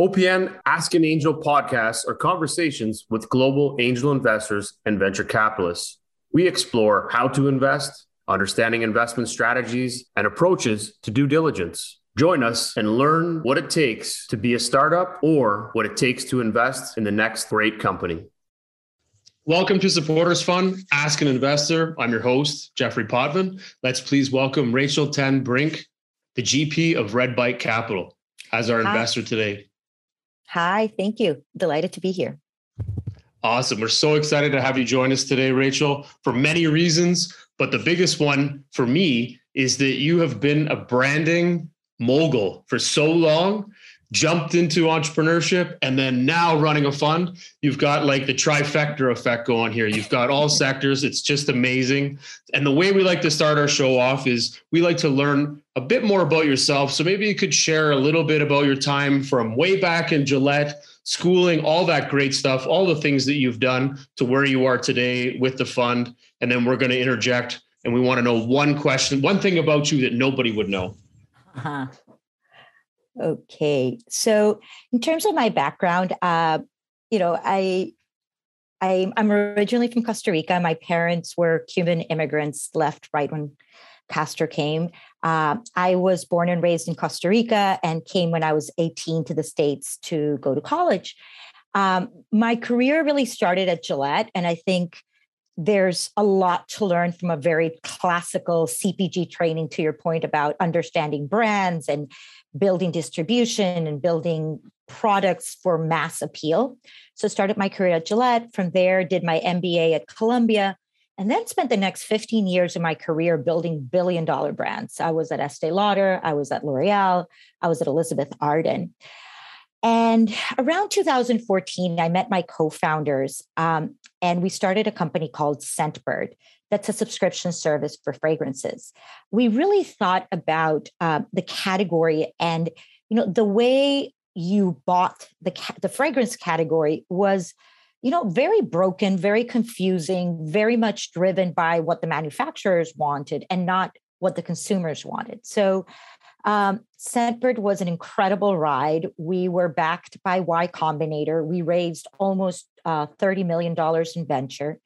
OPN Ask an Angel podcasts are conversations with global angel investors and venture capitalists. We explore how to invest, understanding investment strategies, and approaches to due diligence. Join us and learn what it takes to be a startup or what it takes to invest in the next great company. Welcome to Supporters Fund, Ask an Investor. I'm your host, Jeffrey Potvin. Let's please welcome Rachel Ten Brinke, the GP of Red Bike Capital, as our Hi. investor today. Hi, thank you. Delighted to be here. Awesome. We're so excited to have you join us today, Rachel, for many reasons. But the biggest one for me is that you have been a branding mogul for so long jumped into entrepreneurship and then now running a fund. You've got like the trifecta effect going here. You've got all sectors. It's just amazing. And the way we like to start our show off is we like to learn a bit more about yourself. So maybe you could share a little bit about your time from way back in gillette schooling all that great stuff all the things that you've done to where you are today with the fund. And then we're going to interject and we want to know one question one thing about you that nobody would know. Uh-huh. Okay. So, in terms of my background, uh, you know, I, I I'm originally from Costa Rica. My parents were Cuban immigrants, left right when Castro came. Uh, I was born and raised in Costa Rica and came when I was 18 to the States to go to college. Um, my career really started at Gillette, and I think there's a lot to learn from a very classical CPG training, to your point about understanding brands and building distribution and building products for mass appeal. So started my career at Gillette. From there, did my MBA at Columbia, and then spent the next 15 years of my career building billion dollar brands. I was at Estee Lauder, I was at L'Oreal, I was at Elizabeth Arden. And around 2014, I met my co founders, um, and we started a company called Scentbird that's a subscription service for fragrances. We really thought about uh, the category and you know the way you bought the ca- the fragrance category was you know very broken very confusing very much driven by what the manufacturers wanted and not what the consumers wanted so um, Scentbird was an incredible ride. We were backed by Y Combinator. We raised almost uh, $30 million in venture.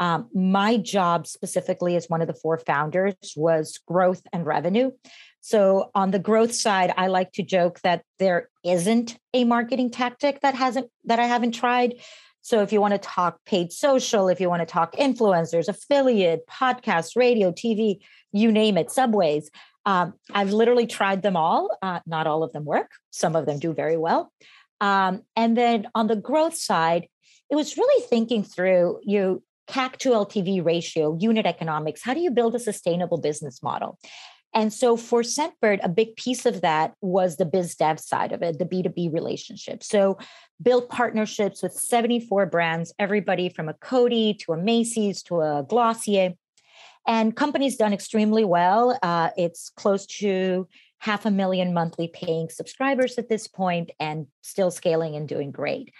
Um, my job specifically as one of the four founders was growth and revenue. So on the growth side, I like to joke that there isn't a marketing tactic that hasn't that I haven't tried. So if you want to talk paid social, if you want to talk influencers, affiliate, podcast, radio, TV, you name it, subways. Um, I've literally tried them all. Uh, not all of them work. Some of them do very well. Um, and then on the growth side, it was really thinking through you CAC to LTV ratio, unit economics. How do you build a sustainable business model? And so for Scentbird, a big piece of that was the biz dev side of it, the B2B relationship. So built partnerships with 74 brands, everybody from a Coty to a Macy's to a Glossier. And company's done extremely well. Uh, it's close to half a million monthly paying subscribers at this point and still scaling and doing great.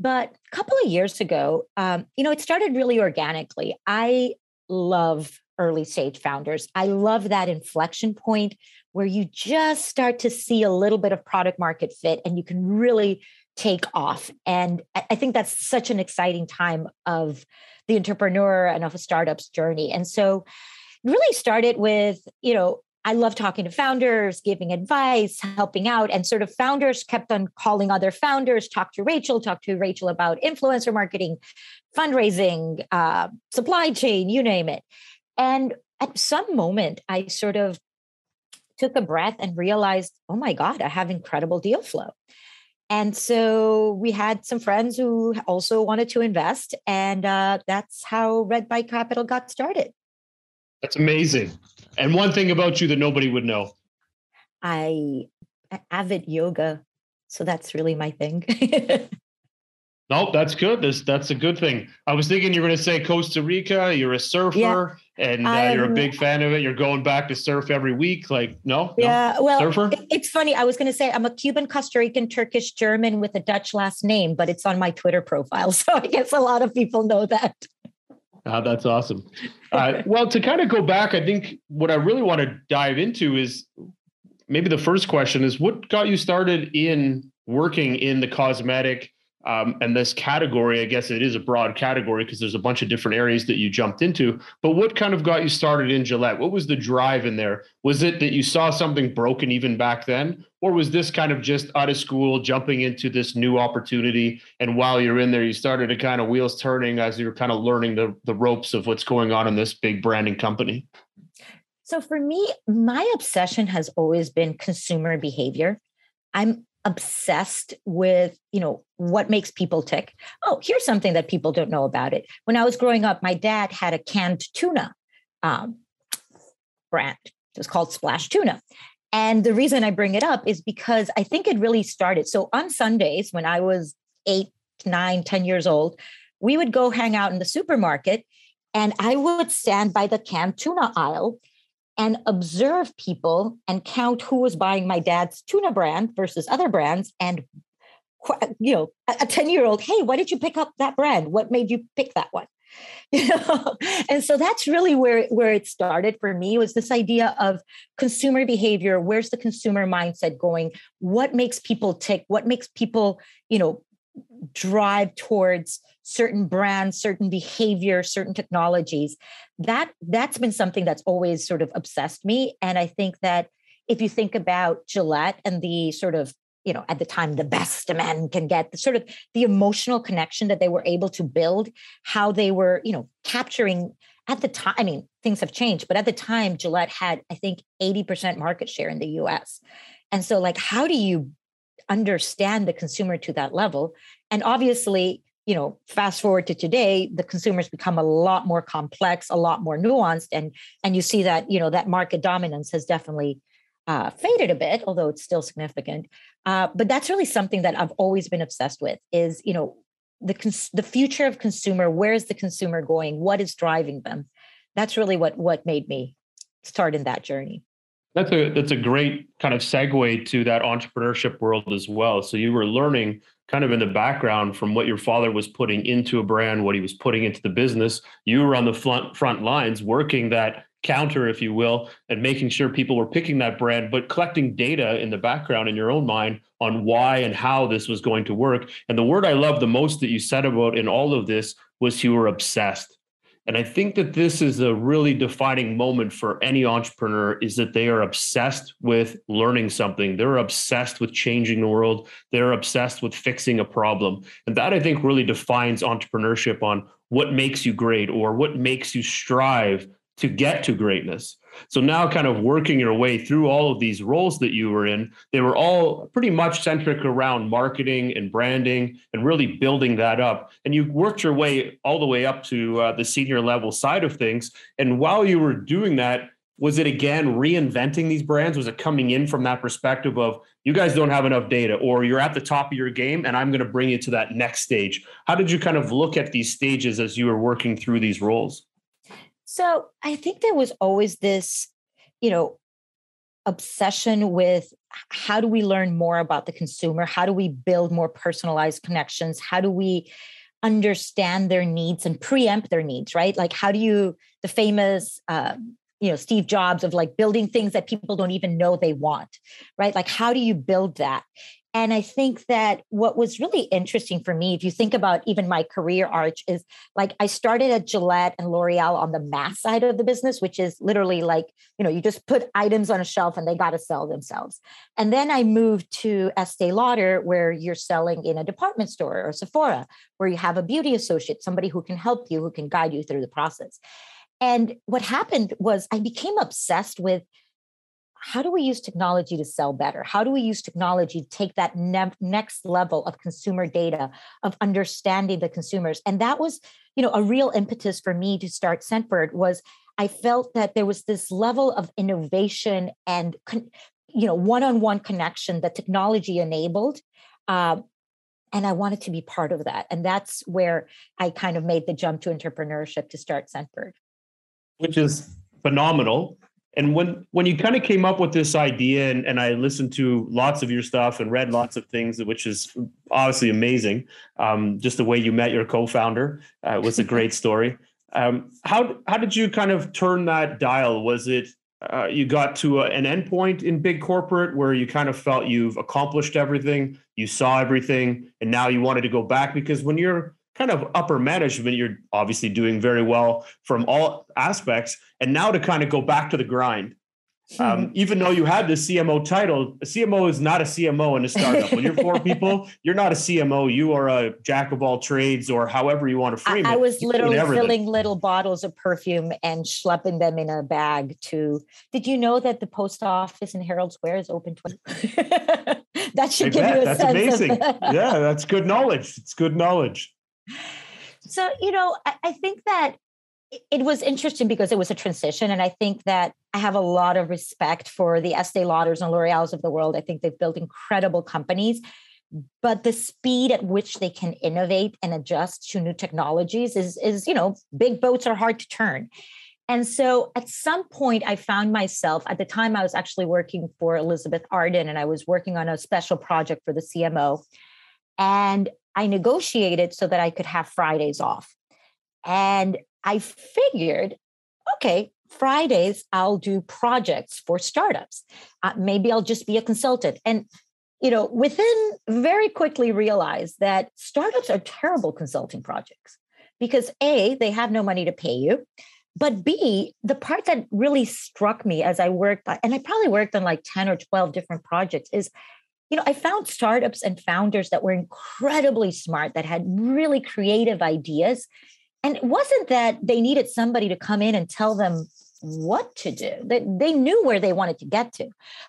But a couple of years ago, um, you know, it started really organically. I love early stage founders. I love that inflection point where you just start to see a little bit of product market fit and you can really take off. And I think that's such an exciting time of the entrepreneur and of a startup's journey. And so really started with, you know, I love talking to founders, giving advice, helping out. And sort of founders kept on calling other founders, talk to Rachel, talk to Rachel about influencer marketing, fundraising, uh, supply chain, you name it. And at some moment, I sort of took a breath and realized, oh my God, I have incredible deal flow. And so we had some friends who also wanted to invest. And uh, that's how Red Bike Capital got started. That's amazing. And one thing about you that nobody would know. I avid yoga. So that's really my thing. no, that's good. That's that's a good thing. I was thinking you were going to say Costa Rica. You're a surfer, yeah, and uh, you're a big fan of it. You're going back to surf every week. Like, no, yeah. No? Well, surfer. It's funny. I was going to say I'm a Cuban, Costa Rican, Turkish, German with a Dutch last name, but it's on my Twitter profile, so I guess a lot of people know that. Uh, that's awesome. Uh, well, to kind of go back, I think what I really want to dive into is maybe the first question is what got you started in working in the cosmetic um, and this category, I guess it is a broad category because there's a bunch of different areas that you jumped into. But what kind of got you started in Gillette? What was the drive in there? Was it that you saw something broken even back then? Or was this kind of just out of school, jumping into this new opportunity? And while you're in there, you started to kind of wheels turning as you're kind of learning the, the ropes of what's going on in this big branding company? So for me, my obsession has always been consumer behavior. I'm obsessed with you know what makes people tick. Oh here's something that people don't know about it. When i was growing up my dad had a canned tuna um, brand. It was called splash tuna. And the reason i bring it up is because i think it really started. So on sundays when i was eight nine ten years old we would go hang out in the supermarket and i would stand by the canned tuna aisle and observe people and count who was buying my dad's tuna brand versus other brands and you know a 10 year old hey why did you pick up that brand? What made you pick that one? You know? And so that's really where where it started for me was this idea of consumer behavior. Where's the consumer mindset going? What makes people tick? What makes people you know drive towards certain brands certain behavior certain technologies. That that's been something that's always sort of obsessed me. And i think that if you think about gillette and the sort of you know at the time the best a man can get the sort of the emotional connection that they were able to build how they were you know capturing at the time i mean things have changed but at the time gillette had i think 80% market share in the us and so like how do you understand the consumer to that level. And obviously you know fast forward to today the consumers become a lot more complex a lot more nuanced and and you see that you know that market dominance has definitely uh, faded a bit although it's still significant. Uh, but that's really something that i've always been obsessed with is you know the cons- the future of consumer where is the consumer going what is driving them? That's really what what made me start in that journey that's a that's a great kind of segue to that entrepreneurship world as well. So you were learning kind of in the background from what your father was putting into a brand, what he was putting into the business. You were on the front front lines working that counter, if you will, and making sure people were picking that brand, but collecting data in the background in your own mind on why and how this was going to work. And the word I love the most that you said about in all of this was you were obsessed and I think that this is a really defining moment for any entrepreneur is that they are obsessed with learning something. They're obsessed with changing the world. They're obsessed with fixing a problem. And that I think really defines entrepreneurship on what makes you great or what makes you strive to get to greatness. So now, kind of working your way through all of these roles that you were in, they were all pretty much centric around marketing and branding and really building that up. And you worked your way all the way up to uh, the senior level side of things. And while you were doing that, was it again reinventing these brands? Was it coming in from that perspective of you guys don't have enough data or you're at the top of your game and I'm going to bring you to that next stage? How did you kind of look at these stages as you were working through these roles? So I think there was always this, you know, obsession with how do we learn more about the consumer? How do we build more personalized connections? How do we understand their needs and preempt their needs, right? Like, how do you, the famous, uh, you know, Steve Jobs of like building things that people don't even know they want, right? Like, how do you build that? And I think that what was really interesting for me, if you think about even my career arch, is like I started at Gillette and L'Oreal on the mass side of the business, which is literally like, you know, you just put items on a shelf and they got to sell themselves. And then I moved to Estee Lauder, where you're selling in a department store or Sephora, where you have a beauty associate, somebody who can help you, who can guide you through the process. And what happened was I became obsessed with how do we use technology to sell better? How do we use technology to take that ne- next level of consumer data, of understanding the consumers? And that was, you know, a real impetus for me to start Scentbird was I felt that there was this level of innovation and, you know, one-on-one connection that technology enabled. Uh, and I wanted to be part of that. And that's where I kind of made the jump to entrepreneurship to start Scentbird. Which is phenomenal and when when you kind of came up with this idea and, and i listened to lots of your stuff and read lots of things which is obviously amazing um, just the way you met your co-founder uh, was a great story. Um, how how did you kind of turn that dial? Was it uh, you got to a, an endpoint in big corporate where you kind of felt you've accomplished everything you saw everything, and now you wanted to go back? Because when you're kind of upper management, you're obviously doing very well from all aspects. And now to kind of go back to the grind um, hmm. even though you had the CMO title, a CMO is not a CMO in a startup. when you're four people, you're not a CMO. You are a jack of all trades, or however you want to frame I, it. I was literally filling little bottles of perfume and schlepping them in a bag to. Did you know that the post office in Herald Square is open 20? that should I give bet. you a that's sense amazing. Of yeah, that's good knowledge. It's good knowledge. So, you know, I, I think that it was interesting because it was a transition. And I think that I have a lot of respect for the Estee Lauders and L'Oreal's of the world. I think they've built incredible companies, but the speed at which they can innovate and adjust to new technologies is, is you know, big boats are hard to turn. And so at some point, I found myself, at the time, I was actually working for Elizabeth Arden and I was working on a special project for the CMO. And I negotiated so that I could have Fridays off. And I figured, okay, Fridays I'll do projects for startups. Uh, maybe I'll just be a consultant. And you know, within very quickly realized that startups are terrible consulting projects because A, they have no money to pay you. But B, the part that really struck me as I worked, and I probably worked on like 10 or 12 different projects, is you know, I found startups and founders that were incredibly smart, that had really creative ideas, and it wasn't that they needed somebody to come in and tell them what to do. They, they knew where they wanted to get to.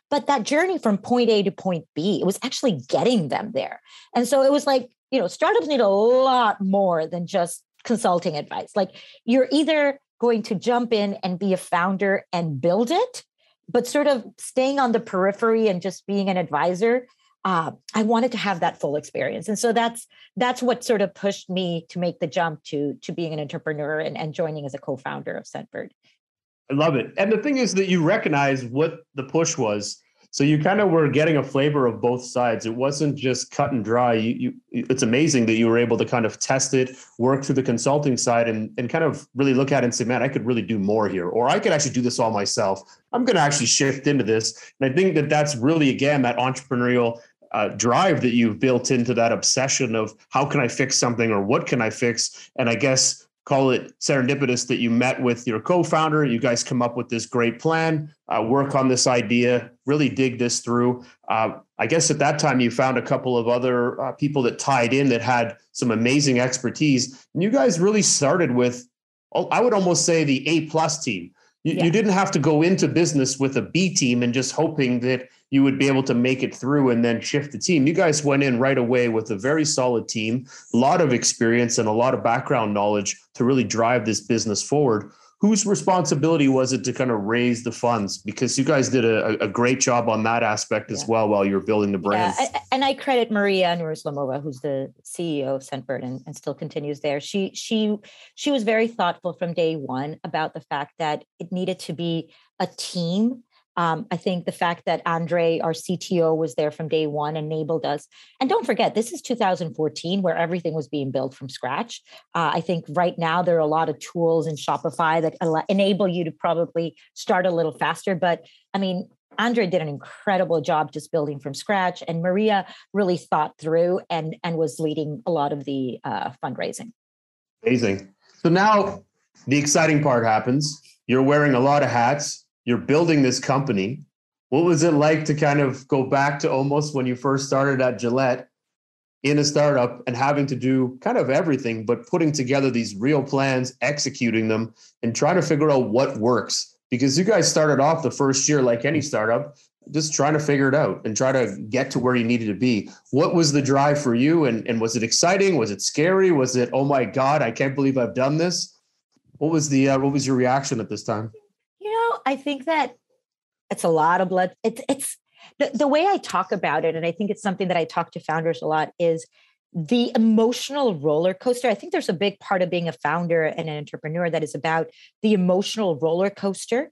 But that journey from point A to point B, it was actually getting them there. And so it was like, you know, startups need a lot more than just consulting advice. Like you're either going to jump in and be a founder and build it, but sort of staying on the periphery and just being an advisor uh, I wanted to have that full experience. And so that's that's what sort of pushed me to make the jump to to being an entrepreneur and, and joining as a co-founder of Scentbird. I love it. And the thing is that you recognize what the push was. So you kind of were getting a flavor of both sides. It wasn't just cut and dry. You, you, it's amazing that you were able to kind of test it, work through the consulting side, and and kind of really look at it and say, man, I could really do more here, or I could actually do this all myself. I'm going to actually shift into this. And I think that that's really again that entrepreneurial uh, drive that you've built into that obsession of how can I fix something or what can I fix? And I guess call it serendipitous that you met with your co-founder. You guys come up with this great plan, uh, work on this idea, really dig this through. Uh, I guess at that time you found a couple of other uh, people that tied in that had some amazing expertise. And you guys really started with, oh, I would almost say the A plus team. You, yeah. you didn't have to go into business with a B team and just hoping that you would be able to make it through and then shift the team. You guys went in right away with a very solid team, a lot of experience and a lot of background knowledge to really drive this business forward. Whose responsibility was it to kind of raise the funds? Because you guys did a, a great job on that aspect as yeah. well while you were building the brand. Yeah, and I credit Maria Nurislamova, who's the CEO of Scentbird and, and still continues there. She she she was very thoughtful from day one about the fact that it needed to be a team um, I think the fact that Andre, our CTO, was there from day one enabled us. And don't forget, this is 2014 where everything was being built from scratch. Uh, I think right now there are a lot of tools in Shopify that enable you to probably start a little faster. But I mean, Andre did an incredible job just building from scratch, and Maria really thought through and and was leading a lot of the uh, fundraising. Amazing. So now the exciting part happens. You're wearing a lot of hats you're building this company. What was it like to kind of go back to almost when you first started at Gillette in a startup and having to do kind of everything, but putting together these real plans, executing them, and trying to figure out what works? Because you guys started off the first year like any startup, just trying to figure it out and try to get to where you needed to be. What was the drive for you? And, and was it exciting? Was it scary? Was it, oh my God, I can't believe I've done this? What was the uh, what was your reaction at this time? I think that it's a lot of blood. It's it's the, the way I talk about it, and I think it's something that I talk to founders a lot, is the emotional roller coaster. I think there's a big part of being a founder and an entrepreneur that is about the emotional roller coaster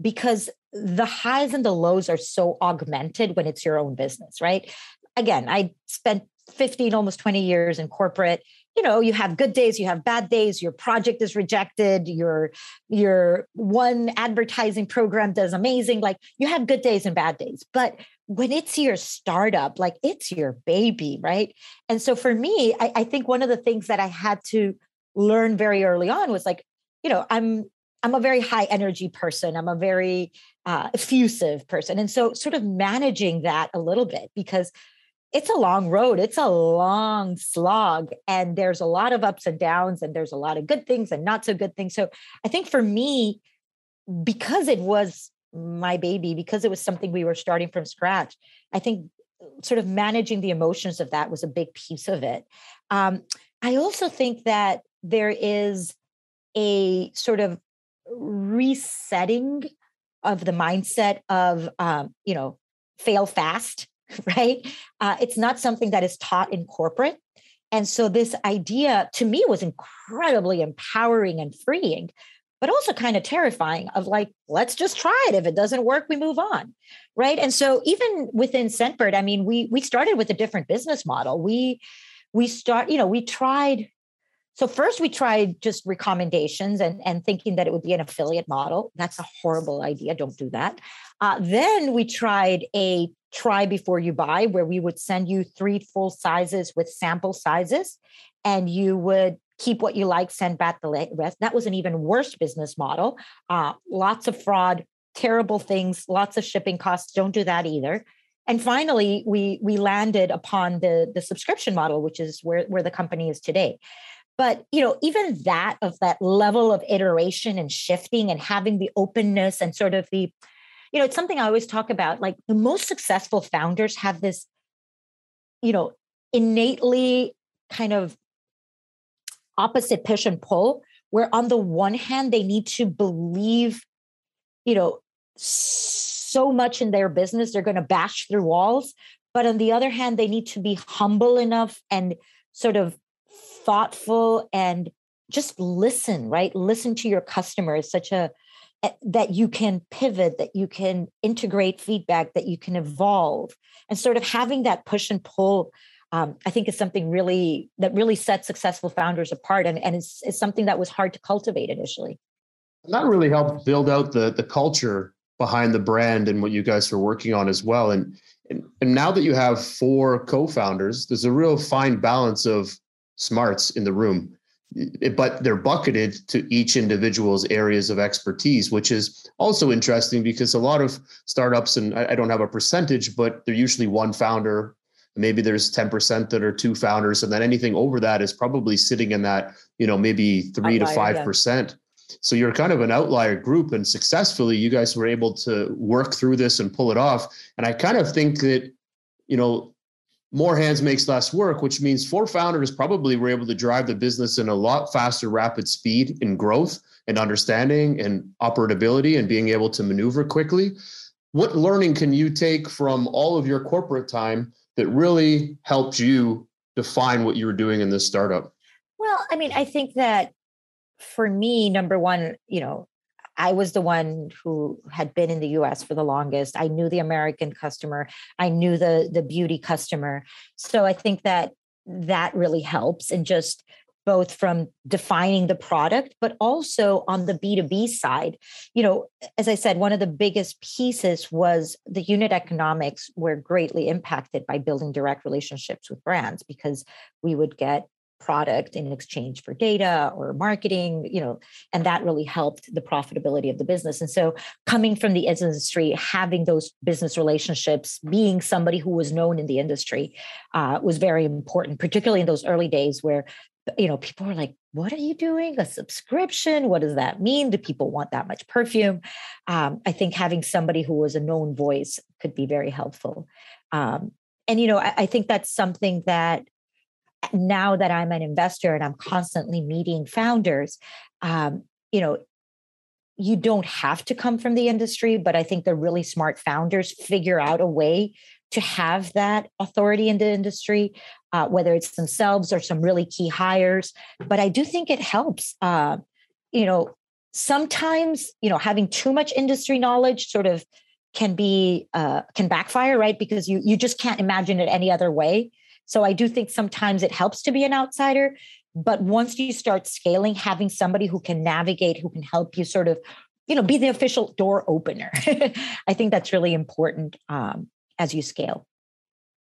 because the highs and the lows are so augmented when it's your own business, right? Again, I spent 15, almost 20 years in corporate you know you have good days you have bad days your project is rejected your your one advertising program does amazing like you have good days and bad days but when it's your startup, like it's your baby, right? And so for me, I, I think one of the things that I had to learn very early on was like, you know, I'm I'm a very high energy person. I'm a very uh, effusive person, and so sort of managing that a little bit because it's a long road. It's a long slog, and there's a lot of ups and downs, and there's a lot of good things and not so good things. So I think for me, because it was my baby, because it was something we were starting from scratch, I think sort of managing the emotions of that was a big piece of it. Um, I also think that there is a sort of resetting of the mindset of um, you know fail fast right uh, it's not something that is taught in corporate and so this idea to me was incredibly empowering and freeing but also kind of terrifying of like let's just try it if it doesn't work we move on right and so even within scentbird i mean we we started with a different business model we we start you know we tried so first we tried just recommendations and, and thinking that it would be an affiliate model. That's a horrible idea. Don't do that. Uh, then we tried a try before you buy, where we would send you three full sizes with sample sizes, and you would keep what you like, send back the rest. That was an even worse business model. Uh, lots of fraud, terrible things, lots of shipping costs. Don't do that either. And finally, we we landed upon the the subscription model, which is where where the company is today but you know even that of that level of iteration and shifting and having the openness and sort of the you know it's something i always talk about like the most successful founders have this you know innately kind of opposite push and pull where on the one hand they need to believe you know so much in their business they're going to bash through walls but on the other hand they need to be humble enough and sort of thoughtful and just listen, right? Listen to your customers, such a that you can pivot, that you can integrate feedback, that you can evolve, and sort of having that push and pull. Um, I think is something really that really sets successful founders apart, and and it's, it's something that was hard to cultivate initially. That really helped build out the the culture behind the brand and what you guys are working on as well. And and, and now that you have four co-founders, there's a real fine balance of smarts in the room but they're bucketed to each individual's areas of expertise, which is also interesting because a lot of startups, and I don't have a percentage, but they're usually one founder. Maybe there's 10% that are two founders, and then anything over that is probably sitting in that, you know, maybe three outlier, to five percent. So you're kind of an outlier group, and successfully, you guys were able to work through this and pull it off. And I kind of think that, you know, more hands makes less work, which means four founders probably were able to drive the business in a lot faster, rapid speed in growth and understanding and operability and being able to maneuver quickly. What learning can you take from all of your corporate time that really helped you define what you were doing in this startup? Well, I mean, I think that for me, number one, you know, I was the one who had been in the US for the longest. I knew the American customer, I knew the the beauty customer. So I think that that really helps and just both from defining the product but also on the b2b side you know as i said one of the biggest pieces was the unit economics were greatly impacted by building direct relationships with brands because we would get product in exchange for data or marketing you know and that really helped the profitability of the business. And so coming from the industry having those business relationships being somebody who was known in the industry uh, was very important particularly in those early days where you know people were like what are you doing? A subscription? What does that mean? Do people want that much perfume? Um, i think having somebody who was a known voice could be very helpful. Um, and you know I, I think that's something that now that I'm an investor and I'm constantly meeting founders, um, you know, you don't have to come from the industry, but I think the really smart founders figure out a way to have that authority in the industry, uh, whether it's themselves or some really key hires. But I do think it helps. Uh, you know, sometimes you know having too much industry knowledge sort of can be uh, can backfire, right? Because you you just can't imagine it any other way. So I do think sometimes it helps to be an outsider. But once you start scaling, having somebody who can navigate, who can help you sort of, you know, be the official door opener, I think that's really important. Um, as you scale.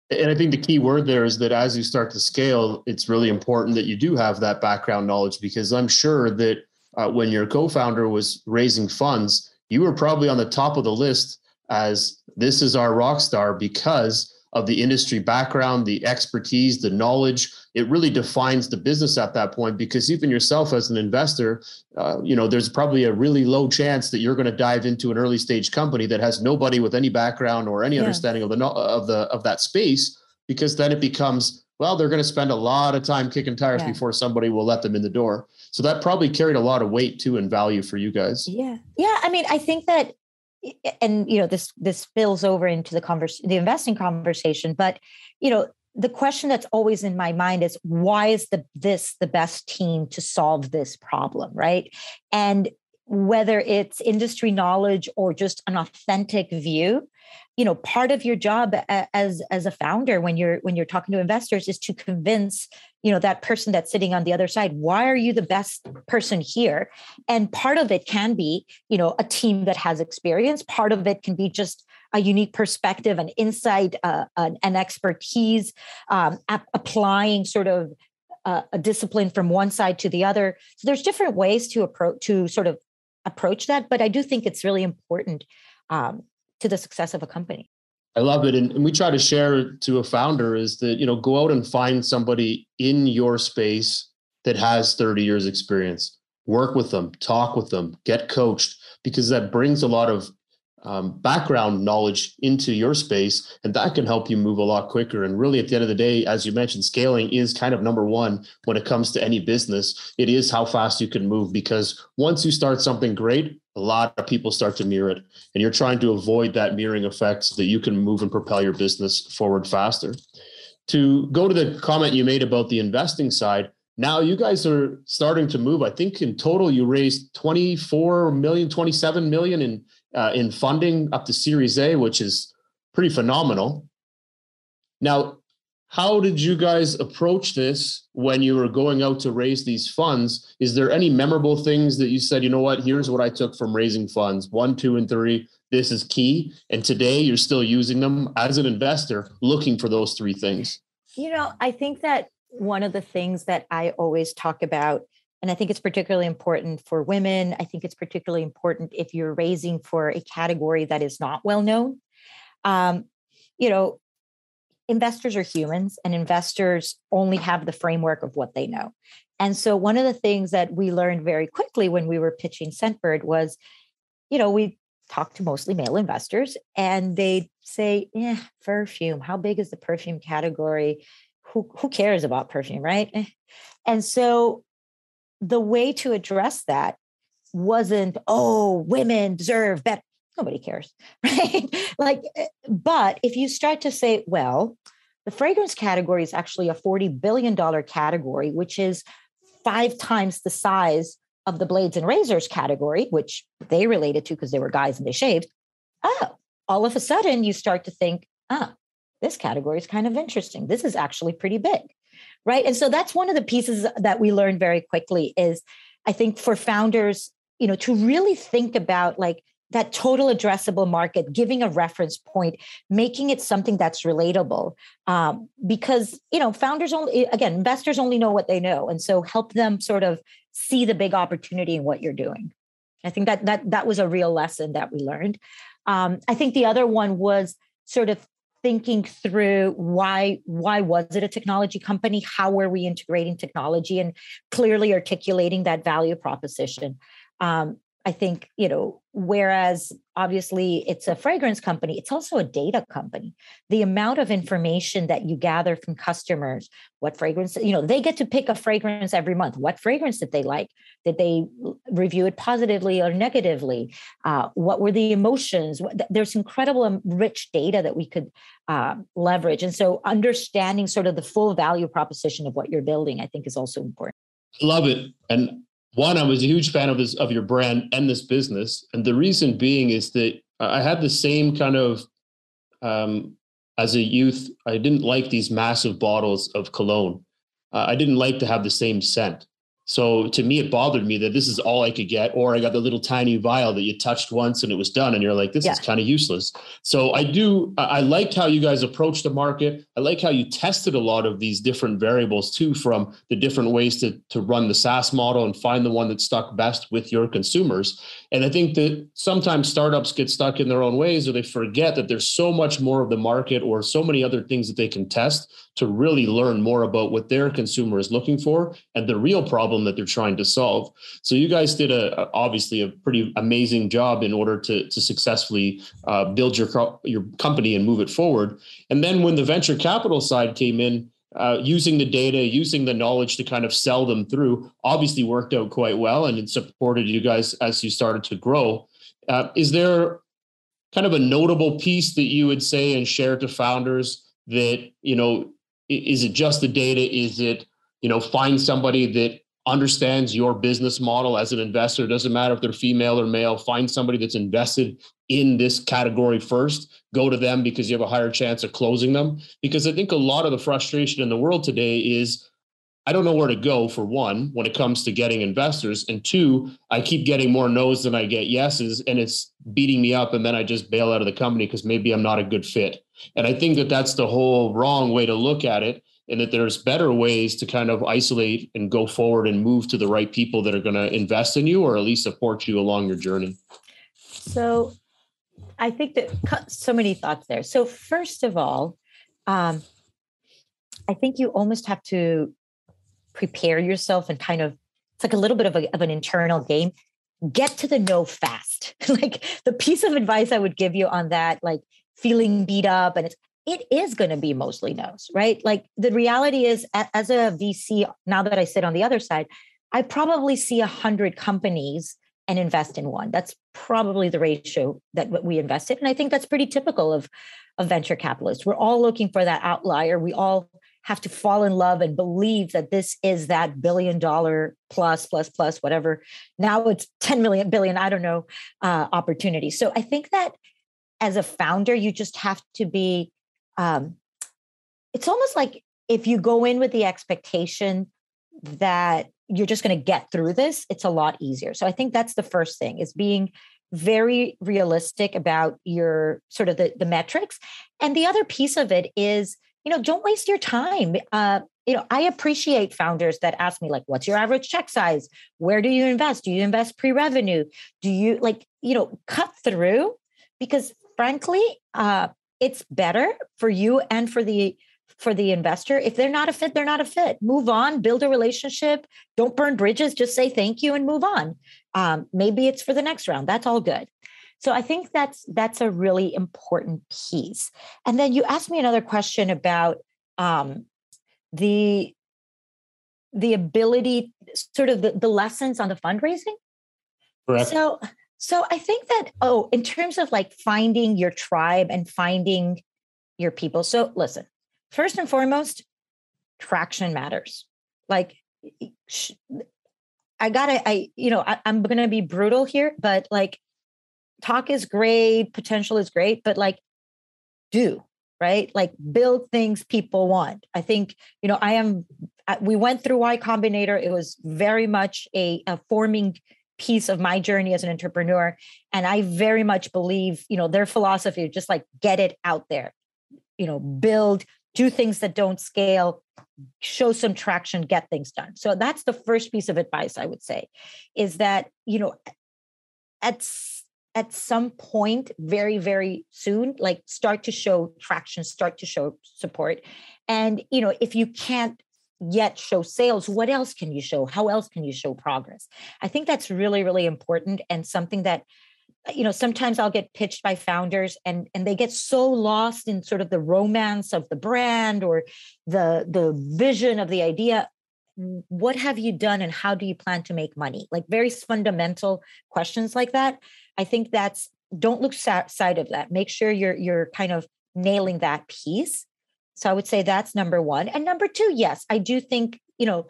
And I think the key word there is that as you start to scale, it's really important that you do have that background knowledge because I'm sure that uh, when your co-founder was raising funds, you were probably on the top of the list as this is our rock star because of the industry background, the expertise, the knowledge. It really defines the business at that point because even yourself as an investor, uh, you know, there's probably a really low chance that you're going to dive into an early stage company that has nobody with any background or any yeah. understanding of the of the of that space because then it becomes well, they're going to spend a lot of time kicking tires yeah. before somebody will let them in the door. So that probably carried a lot of weight too and value for you guys. Yeah. Yeah. I mean, I think that and you know this this spills over into the converse the investing conversation but you know the question that's always in my mind is why is the this the best team to solve this problem right? And whether it's industry knowledge or just an authentic view you know part of your job as as a founder when you're when you're talking to investors is to convince you know that person that's sitting on the other side why are you the best person here? And part of it can be you know a team that has experience. Part of it can be just a unique perspective an insight uh, an, an, expertise um, ap- applying sort of uh, a discipline from one side to the other. So there's different ways to approach to sort of approach that but i do think it's really important um, to the success of a company I love it. And, and, we try to share to a founder is that, you know, go out and find somebody in your space that has 30 years experience. Work with them, talk with them, get coached, because that brings a lot of um, background knowledge into your space, and that can help you move a lot quicker. And really, at the end of the day, as you mentioned, scaling is kind of number one when it comes to any business. It is how fast you can move because once you start something great, a lot of people start to mirror it, and you're trying to avoid that mirroring effect so that you can move and propel your business forward faster. To go to the comment you made about the investing side, now you guys are starting to move. I think in total you raised 24 million, 27 million in uh, in funding up to Series A, which is pretty phenomenal. Now, how did you guys approach this when you were going out to raise these funds? Is there any memorable things that you said, you know what, here's what I took from raising funds one, two, and three. This is key. And today you're still using them as an investor, looking for those three things. You know, I think that one of the things that I always talk about and I think it's particularly important for women. I think it's particularly important if you're raising for a category that is not well known. Um, you know, investors are humans and investors only have the framework of what they know. And so one of the things that we learned very quickly when we were pitching Scentbird was, you know, we talked to mostly male investors and they'd say, yeah, perfume, how big is the perfume category? Who, who cares about perfume, right? Eh. And so the way to address that wasn't, oh, women deserve better. Nobody cares, right? like, eh, but if you start to say, well, the fragrance category is actually a $40 billion category, which is five times the size of the blades and razors category, which they related to because they were guys and they shaved. Oh, all of a sudden you start to think, ah, this category is kind of interesting. This is actually pretty big right? And so that's one of the pieces that we learned very quickly is i think for founders you know to really think about like that total addressable market giving a reference point making it something that's relatable um, because you know founders only again investors only know what they know. And so help them sort of see the big opportunity in what you're doing. I think that that that was a real lesson that we learned. Um, i think the other one was sort of thinking through why why was it a technology company? How were we integrating technology? And clearly articulating that value proposition. Um, I think, you know, whereas obviously it's a fragrance company, it's also a data company. The amount of information that you gather from customers, what fragrance, you know, they get to pick a fragrance every month. What fragrance did they like? Did they review it positively or negatively? Uh, what were the emotions? There's incredible um, rich data that we could uh, leverage. And so understanding sort of the full value proposition of what you're building, I think is also important. Love it. And one, I was a huge fan of this of your brand and this business, and the reason being is that I had the same kind of um, as a youth. I didn't like these massive bottles of cologne. Uh, I didn't like to have the same scent. So to me, it bothered me that this is all I could get, or I got the little tiny vial that you touched once and it was done, and you're like, this yeah. is kind of useless. So I do, I liked how you guys approached the market. I like how you tested a lot of these different variables too, from the different ways to to run the SaaS model and find the one that stuck best with your consumers. And I think that sometimes startups get stuck in their own ways, or they forget that there's so much more of the market, or so many other things that they can test to really learn more about what their consumer is looking for and the real problem that they're trying to solve. So you guys did a, obviously a pretty amazing job in order to, to successfully uh, build your your company and move it forward. And then when the venture capital side came in, uh, using the data, using the knowledge to kind of sell them through, obviously worked out quite well, and it supported you guys as you started to grow. Uh, is there kind of a notable piece that you would say and share to founders that you know is it just the data? Is it you know find somebody that understands your business model as an investor? It doesn't matter if they're female or male find somebody that's invested in this category first. Go to them because you have a higher chance of closing them. Because i think a lot of the frustration in the world today is I don't know where to go for one when it comes to getting investors. And two, I keep getting more no's than I get yeses, and it's beating me up. And then I just bail out of the company because maybe I'm not a good fit. And I think that that's the whole wrong way to look at it. And that there's better ways to kind of isolate and go forward and move to the right people that are going to invest in you or at least support you along your journey. So I think that so many thoughts there. So, first of all, um, I think you almost have to prepare yourself and kind of it's like a little bit of, a, of an internal game. Get to the no fast. Like the piece of advice i would give you on that like feeling beat up and it's it is going to be mostly no's right? Like the reality is as a vc now that i sit on the other side i probably see a hundred companies and invest in one. That's probably the ratio that we invested and i think that's pretty typical of of venture capitalists. We're all looking for that outlier. We all have to fall in love and believe that this is that billion dollar plus plus plus whatever. Now it's 10 million billion i don't know uh, opportunity. So i think that as a founder you just have to be um, it's almost like if you go in with the expectation that you're just going to get through this it's a lot easier. So i think that's the first thing is being very realistic about your sort of the, the metrics. And the other piece of it is you know, don't waste your time. Uh, you know, I appreciate founders that ask me, like, what's your average check size? Where do you invest? Do you invest pre revenue? Do you like, you know, cut through? Because frankly, uh, it's better for you and for the for the investor if they're not a fit they're not a fit move on build a relationship don't burn bridges just say thank you and move on um, maybe it's for the next round that's all good so I think that's that's a really important piece. And then you asked me another question about um, the the ability, sort of the, the lessons on the fundraising. Correct. So so I think that oh, in terms of like finding your tribe and finding your people. So listen, first and foremost, traction matters. Like I gotta, I, you know, I, I'm gonna be brutal here, but like talk is great, potential is great, but like do, right? Like build things people want. I think, you know, I am, we went through Y Combinator. It was very much a, a forming piece of my journey as an entrepreneur. And I very much believe, you know, their philosophy just like get it out there, you know, build, do things that don't scale, show some traction, get things done. So that's the first piece of advice I would say is that, you know, at at some point very very soon like start to show traction start to show support. And you know if you can't yet show sales what else can you show? How else can you show progress? I think that's really really important and something that you know sometimes i'll get pitched by founders and and they get so lost in sort of the romance of the brand or the the vision of the idea. What have you done and how do you plan to make money? Like very fundamental questions like that I think that's don't look side of that. Make sure you're you're kind of nailing that piece. So I would say that's number one. And number two, yes, I do think, you know,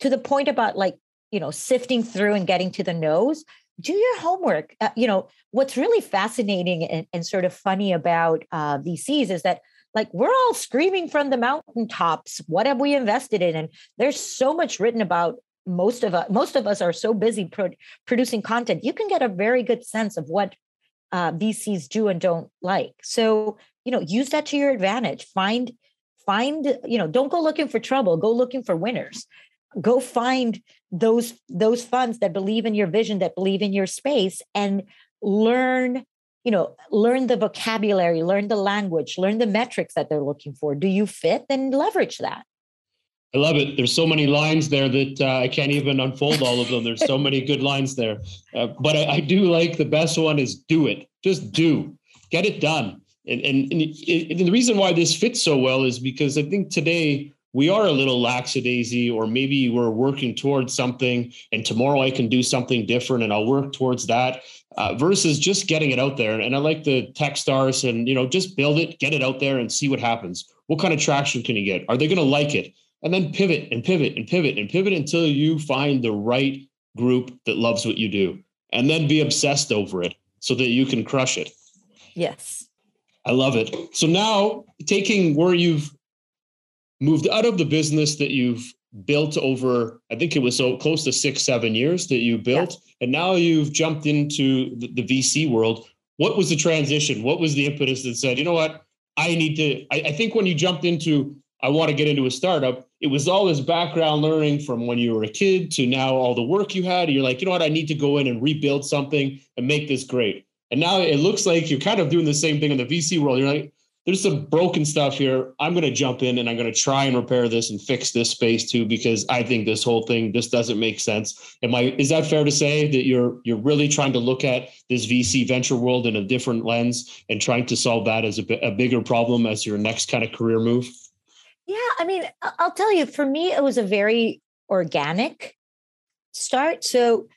to the point about like, you know, sifting through and getting to the no's, do your homework. Uh, you know, what's really fascinating and, and sort of funny about uh, VCs is that like we're all screaming from the mountaintops what have we invested in and there's so much written about most of us most of us are so busy pro- producing content you can get a very good sense of what uh, vcs do and don't like. So you know use that to your advantage. Find find you know don't go looking for trouble go looking for winners. Go find those those funds that believe in your vision that believe in your space and learn you know learn the vocabulary learn the language learn the metrics that they're looking for. Do you fit? Then leverage that I love it. There's so many lines there that uh, I can't even unfold all of them. There's so many good lines there. Uh, but I, I, do like the best one is do it. Just do. Get it done. And, and, and, it, and the reason why this fits so well is because I think today we are a little lackadaisy, or maybe we're working towards something, and tomorrow I can do something different, and I'll work towards that. Uh, versus just getting it out there. And I like the tech stars, and you know, just build it, get it out there, and see what happens. What kind of traction can you get? Are they going to like it? And then pivot and pivot and pivot and pivot until you find the right group that loves what you do, and then be obsessed over it so that you can crush it. Yes. I love it. So now, taking where you've moved out of the business that you've built over, I think it was so close to six, seven years that you built, yeah. and now you've jumped into the, the, VC world. What was the transition? What was the impetus that said, you know what, I need to? I, I think when you jumped into, I want to get into a startup, it was all this background learning from when you were a kid to now all the work you had. You're like, you know what, I need to go in and rebuild something and make this great. And now it looks like you're kind of doing the same thing in the VC world. You're like, there's some broken stuff here. I'm going to jump in and I'm going to try and repair this and fix this space too because I think this whole thing just doesn't make sense. Am I? Is that fair to say that you're you're really trying to look at this VC venture world in a different lens and trying to solve that as a, a bigger problem as your next kind of career move? Yeah, I mean, I'll tell you. For me, it was a very organic start. So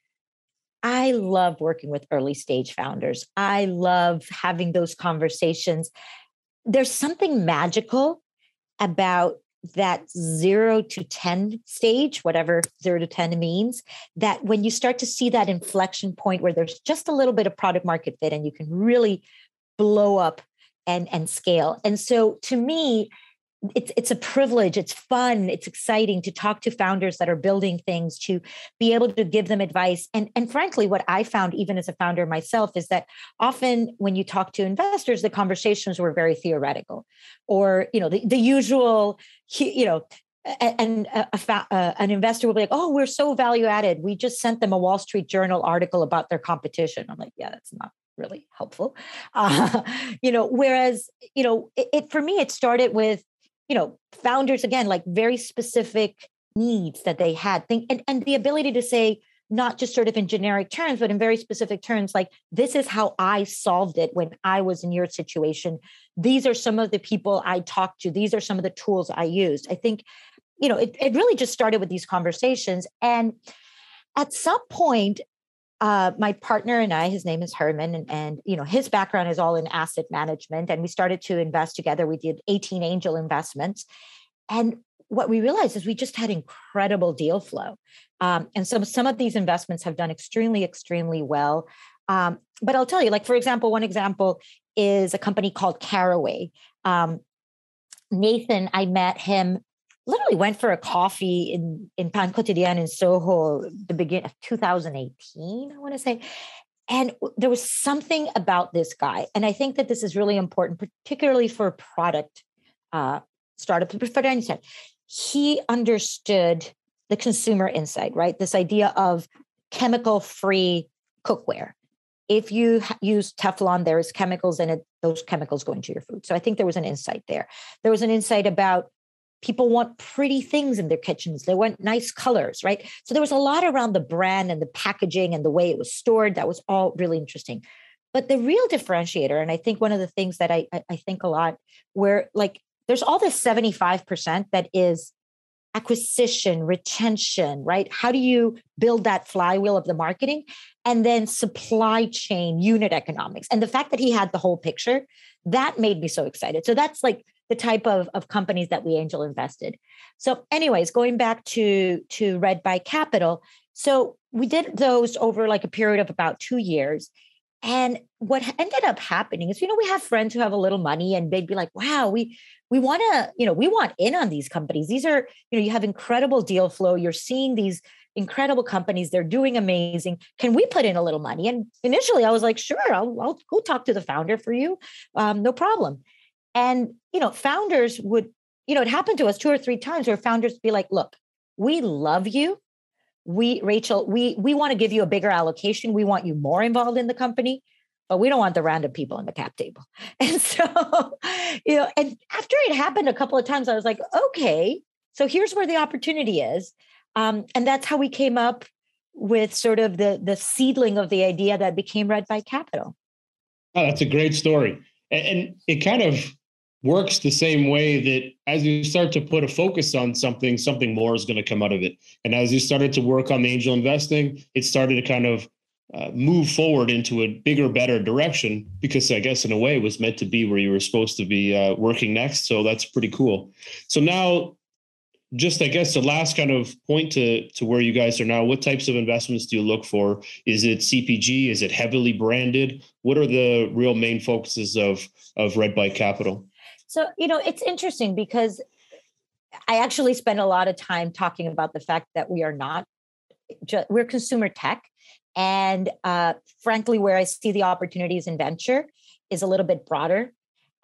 I love working with early stage founders. I love having those conversations there's something magical about that zero to 10 stage, whatever zero to 10 means, that when you start to see that inflection point where there's just a little bit of product market fit and you can really blow up and, and scale. And so to me, it's it's a privilege it's fun it's exciting to talk to founders that are building things to be able to give them advice and and frankly what i found even as a founder myself is that often when you talk to investors the conversations were very theoretical or you know the, the usual you know and a, a, uh, an investor will be like, "Oh, we're so value added. We just sent them a Wall Street Journal article about their competition." I'm like, "Yeah, that's not really helpful." Uh, you know, whereas you know, it, it for me, it started with you know, founders again, like very specific needs that they had. Think and, and the ability to say, not just sort of in generic terms, but in very specific terms, like this is how I solved it when I was in your situation. These are some of the people I talked to. These are some of the tools I used. I think, you know, it, it really just started with these conversations. And at some point, uh, my partner and I, his name is Herman, and, and you know his background is all in asset management, and we started to invest together. We did 18 angel investments, and what we realized is we just had incredible deal flow, um, and some some of these investments have done extremely extremely well. Um, but I'll tell you, like for example, one example is a company called Caraway. Um, Nathan, I met him literally went for a coffee in in Pain Quotidien in Soho the beginning of 2018, I want to say. And there was something about this guy. And I think that this is really important, particularly for product uh, startup, for any side. He understood the consumer insight, right? This idea of chemical free cookware. If you use Teflon, there is chemicals in it, those chemicals go into your food. So I think there was an insight there. There was an insight about people want pretty things in their kitchens. They want nice colors right? So there was a lot around the brand and the packaging and the way it was stored. That was all really interesting. But the real differentiator and i think one of the things that i i think a lot where like there's all this 75% that is acquisition retention right? How do you build that flywheel of the marketing? And then supply chain unit economics. And the fact that he had the whole picture that made me so excited. So that's like the type of, of companies that we angel invested. So, anyways, going back to to Red Bike Capital, so we did those over like a period of about two years. And what ended up happening is, you know, we have friends who have a little money and they'd be like, wow, we we want to, you know, we want in on these companies. These are, you know, you have incredible deal flow. You're seeing these incredible companies. They're doing amazing. Can we put in a little money? And initially, I was like, sure, I'll, I'll go talk to the founder for you. Um, no problem. And, you know, founders would, you know, it happened to us two or three times where founders be like, look, we love you. We, Rachel, we we want to give you a bigger allocation. We want you more involved in the company but we don't want the random people in the cap table. And so, you know, and after it happened a couple of times, I was like, okay, so here's where the opportunity is. Um, and that's how we came up with sort of the the seedling of the idea that became Red Bike Capital. Oh, that's a great story. And, and it kind of works the same way that as you start to put a focus on something, something more is going to come out of it. And as you started to work on the angel investing, it started to kind of uh, move forward into a bigger, better direction because I guess in a way it was meant to be where you were supposed to be uh, working next. So that's pretty cool. So now, just I guess the last kind of point to to where you guys are now. What types of investments do you look for? Is it CPG? Is it heavily branded? What are the real main focuses of of Red Bike Capital? So you know it's interesting because I actually spend a lot of time talking about the fact that we are not just, we're consumer tech and uh, frankly, where I see the opportunities in venture is a little bit broader.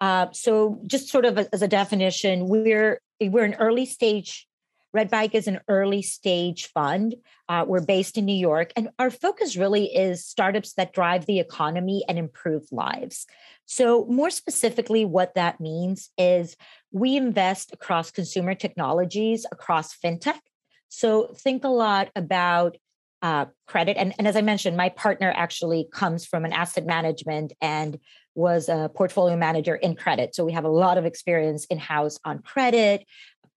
Uh, so, just sort of as a definition, we're we're an early stage. Red Bike is an early stage fund. Uh, we're based in New York, and our focus really is startups that drive the economy and improve lives. So, more specifically, what that means is we invest across consumer technologies, across fintech. So, think a lot about uh, credit. And, and as I mentioned, my partner actually comes from an asset management and was a portfolio manager in credit. So we have a lot of experience in house on credit,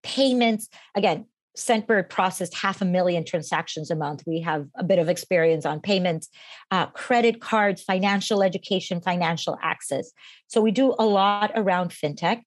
payments. Again, Scentbird processed half a million transactions a month. We have a bit of experience on payments, uh, credit cards, financial education, financial access. So we do a lot around fintech.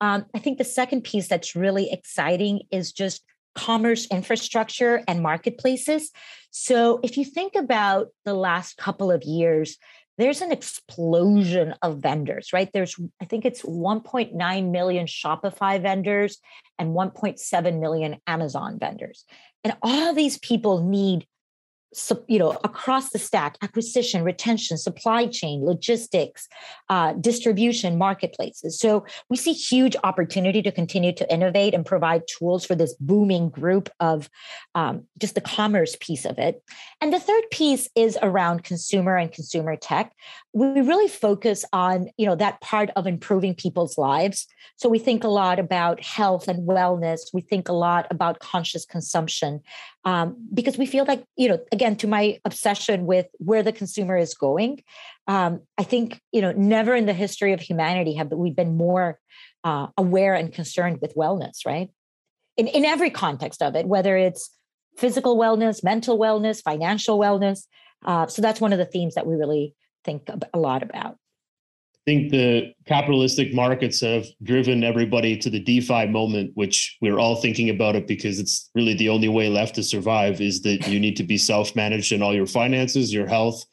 Um, I think the second piece that's really exciting is just commerce infrastructure and marketplaces. So if you think about the last couple of years, there's an explosion of vendors, right? There's, I think it's 1.9 million Shopify vendors and 1.7 million Amazon vendors. And all these people need you know across the stack acquisition retention supply chain logistics uh, distribution marketplaces. So we see huge opportunity to continue to innovate and provide tools for this booming group of um, just the commerce piece of it. And the third piece is around consumer and consumer tech. We really focus on you know that part of improving people's lives. So we think a lot about health and wellness. We think a lot about conscious consumption um, because we feel like you know again to my obsession with where the consumer is going um, i think you know never in the history of humanity have we been more uh, aware and concerned with wellness right? In, in every context of it whether it's physical wellness mental wellness financial wellness uh, so that's one of the themes that we really think a lot about think the capitalistic markets have driven everybody to the DeFi moment, which we're all thinking about it because it's really the only way left to survive is that you need to be self managed in all your finances, your health,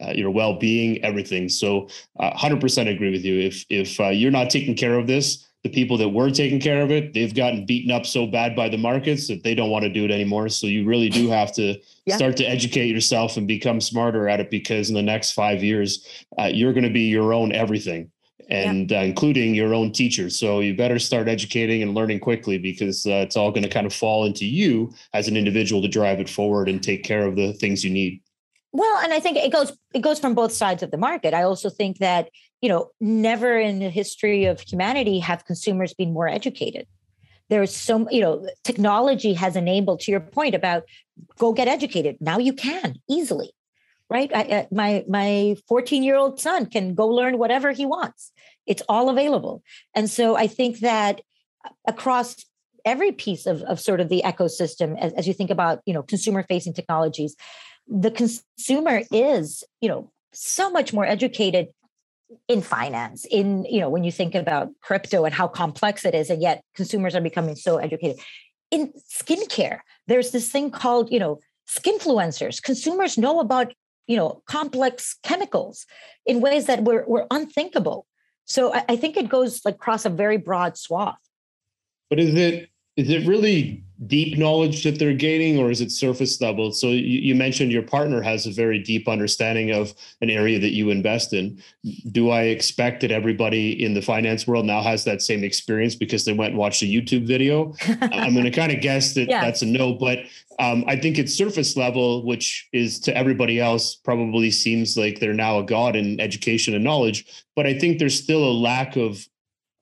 uh, your well being, everything. So, uh, 100% agree with you. If if uh, you're not taking care of this, the people that were taking care of it, they've gotten beaten up so bad by the markets that they don't want to do it anymore. So you really do have to yeah. start to educate yourself and become smarter at it because in the next five years, uh, you're going to be your own everything and yeah. uh, including your own teacher. So you better start educating and learning quickly because uh, it's all going to kind of fall into you as an individual to drive it forward and take care of the things you need. Well, and I think it goes it goes from both sides of the market. I also think that you know, never in the history of humanity have consumers been more educated. There's so, you know, technology has enabled, to your point about go get educated. Now you can easily, right? I, uh, my my 14 year old son can go learn whatever he wants. It's all available, and so I think that across every piece of, of sort of the ecosystem, as, as you think about, you know, consumer facing technologies, the consumer is, you know, so much more educated in finance in you know when you think about crypto and how complex it is and yet consumers are becoming so educated. In skincare there's this thing called you know skinfluencers. Consumers know about you know complex chemicals in ways that were, were unthinkable. So I, I think it goes like across a very broad swath. But is it is it really deep knowledge that they're gaining or is it surface level? So you, you, mentioned your partner has a very deep understanding of an area that you invest in. Do i expect that everybody in the finance world now has that same experience because they went and watched a youtube video? I'm going to kind of guess that yeah. that's a no but um, i think it's surface level which is to everybody else probably seems like they're now a god in education and knowledge but i think there's still a lack of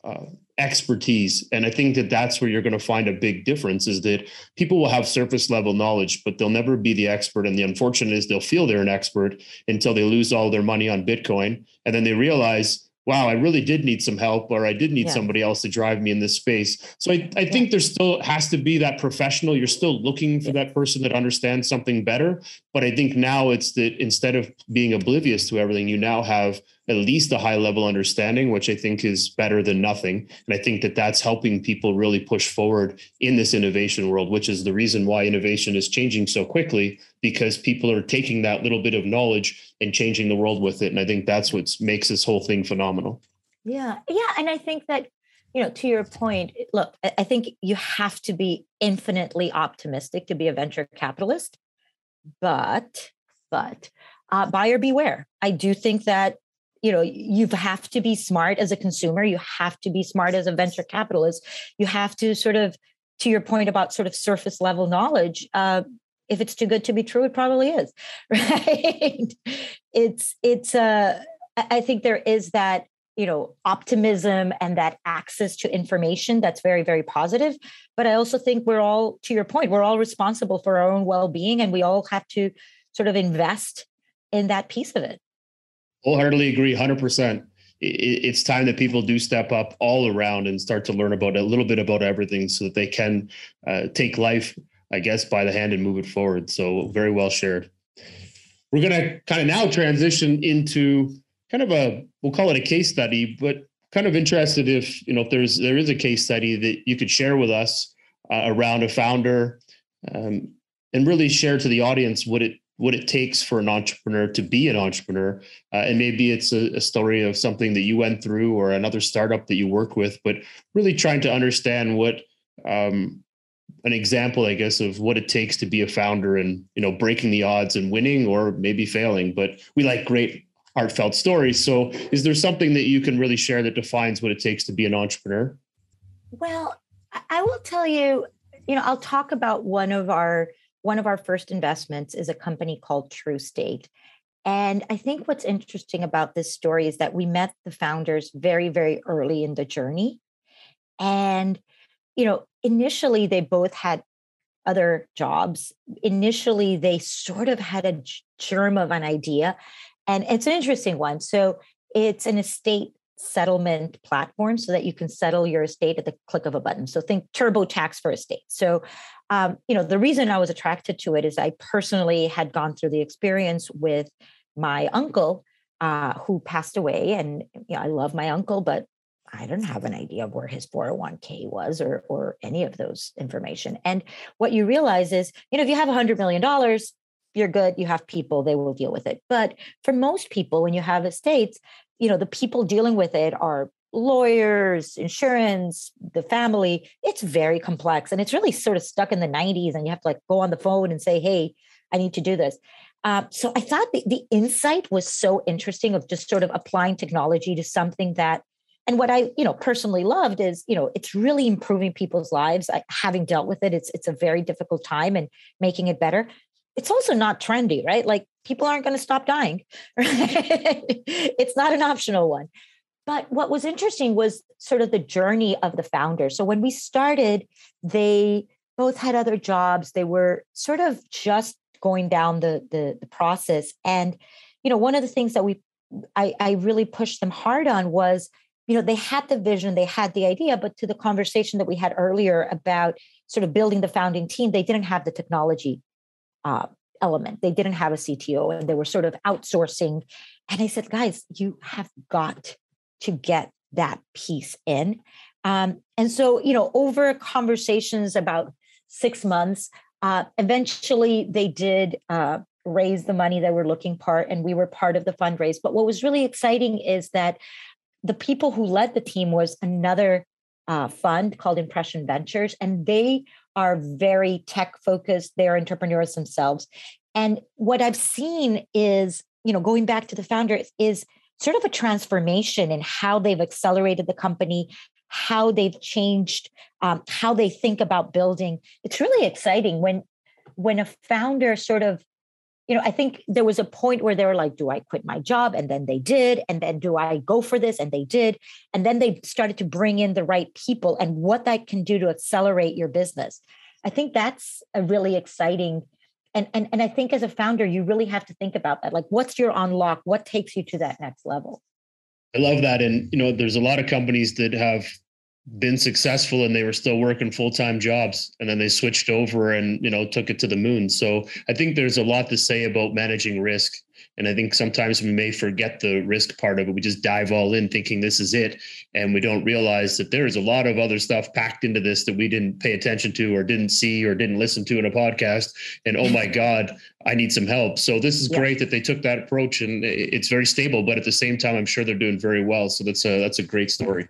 uh, expertise and i think that that's where you're going to find a big difference is that people will have surface level knowledge but they'll never be the expert and the unfortunate is they'll feel they're an expert until they lose all their money on bitcoin and then they realize wow, I really did need some help, or I did need yeah. somebody else to drive me in this space. So I, I think there still has to be that professional. You're still looking for that person that understands something better. But I think now it's that instead of being oblivious to everything, you now have at least a high level understanding, which I think is better than nothing. And I think that that's helping people really push forward in this innovation world, which is the reason why innovation is changing so quickly because people are taking that little bit of knowledge and changing the world with it. And I think that's what makes this whole thing phenomenal. Yeah. Yeah. And I think that, you know, to your point, look, I think you have to be infinitely optimistic to be a venture capitalist, but, but, uh, buyer beware. I do think that you know you have to be smart as a consumer. You have to be smart as a venture capitalist. You have to sort of to your point about sort of surface level knowledge uh, if it's too good to be true, it probably is, right? it's it's uh I think there is that you know optimism and that access to information that's very very positive. But i also think we're all to your point we're all responsible for our own well-being and we all have to sort of invest in that piece of it wholeheartedly agree 100% it's time that people do step up all around and start to learn about a little bit about everything so that they can uh, take life I guess, by the hand and move it forward. So very well shared. We're going to kind of now transition into kind of a we'll call it a case study, but kind of interested if you know if there's there is a case study that you could share with us uh, around a founder um, and really share to the audience what it what it takes for an entrepreneur to be an entrepreneur uh, and maybe it's a, a, story of something that you went through or another startup that you work with but really trying to understand what um, an example, I guess, of what it takes to be a founder and you know breaking the odds and winning or maybe failing. But we like great heartfelt stories. So, is there something that you can really share that defines what it takes to be an entrepreneur? Well, I will tell you. You know, I'll talk about one of our one of our first investments is a company called Trustate. And I think what's interesting about this story is that we met the founders very, very early in the journey. And you know, initially they both had other jobs. Initially, they sort of had a germ of an idea. And it's an interesting one. So it's an estate settlement platform so that you can settle your estate at the click of a button. So think TurboTax for estate. So, um, you know, the reason I was attracted to it is I personally had gone through the experience with my uncle uh, who passed away. And you know, I love my uncle, but I didn't have an idea of where his 401k was or or any of those information. And what you realize is, you know, if you have a hundred million dollars, you're good. You have people, they will deal with it. But for most people, when you have estates, you know, the people dealing with it are lawyers, insurance, the family. It's very complex. And it's really sort of stuck in the 90s. And you have to like go on the phone and say, hey, I need to do this. Um, so I thought the, the insight was so interesting of just sort of applying technology to something that and what i you know personally loved is you know it's really improving people's lives I, having dealt with it it's it's a very difficult time and making it better it's also not trendy right like people aren't going to stop dying right? it's not an optional one. But what was interesting was sort of the journey of the founder so when we started they both had other jobs. They were sort of just going down the the, the process. And you know one of the things that we I, I really pushed them hard on was you know they had the vision they had the idea but to the conversation that we had earlier about sort of building the founding team they didn't have the technology uh, element. They didn't have a cto and they were sort of outsourcing. And i said guys you have got to get that piece in. Um, and so you know over conversations about six months uh, eventually they did uh, raise the money that we're looking part and we were part of the fundraise. But what was really exciting is that the people who led the team was another uh, fund called Impression Ventures, and they are very tech focused. They're entrepreneurs themselves. And what I've seen is, you know, going back to the founders, is sort of a transformation in how they've accelerated the company, how they've changed, um, how they think about building. It's really exciting when when a founder sort of you know, I think there was a point where they were like, do I quit my job? And then they did. And then do I go for this? And they did. And then they started to bring in the right people and what that can do to accelerate your business. I think that's a really exciting. And, and, and I think as a founder, you really have to think about that. Like, what's your unlock? What takes you to that next level? I love that. And, you know, there's a lot of companies that have been successful and they were still working full-time jobs and then they switched over and you know took it to the moon. So i think there's a lot to say about managing risk and i think sometimes we may forget the risk part of it. We just dive all in thinking this is it and we don't realize that there is a lot of other stuff packed into this that we didn't pay attention to or didn't see or didn't listen to in a podcast and oh my god i need some help. So this is yeah. great that they took that approach and it's very stable but at the same time i'm sure they're doing very well. So that's a that's a great story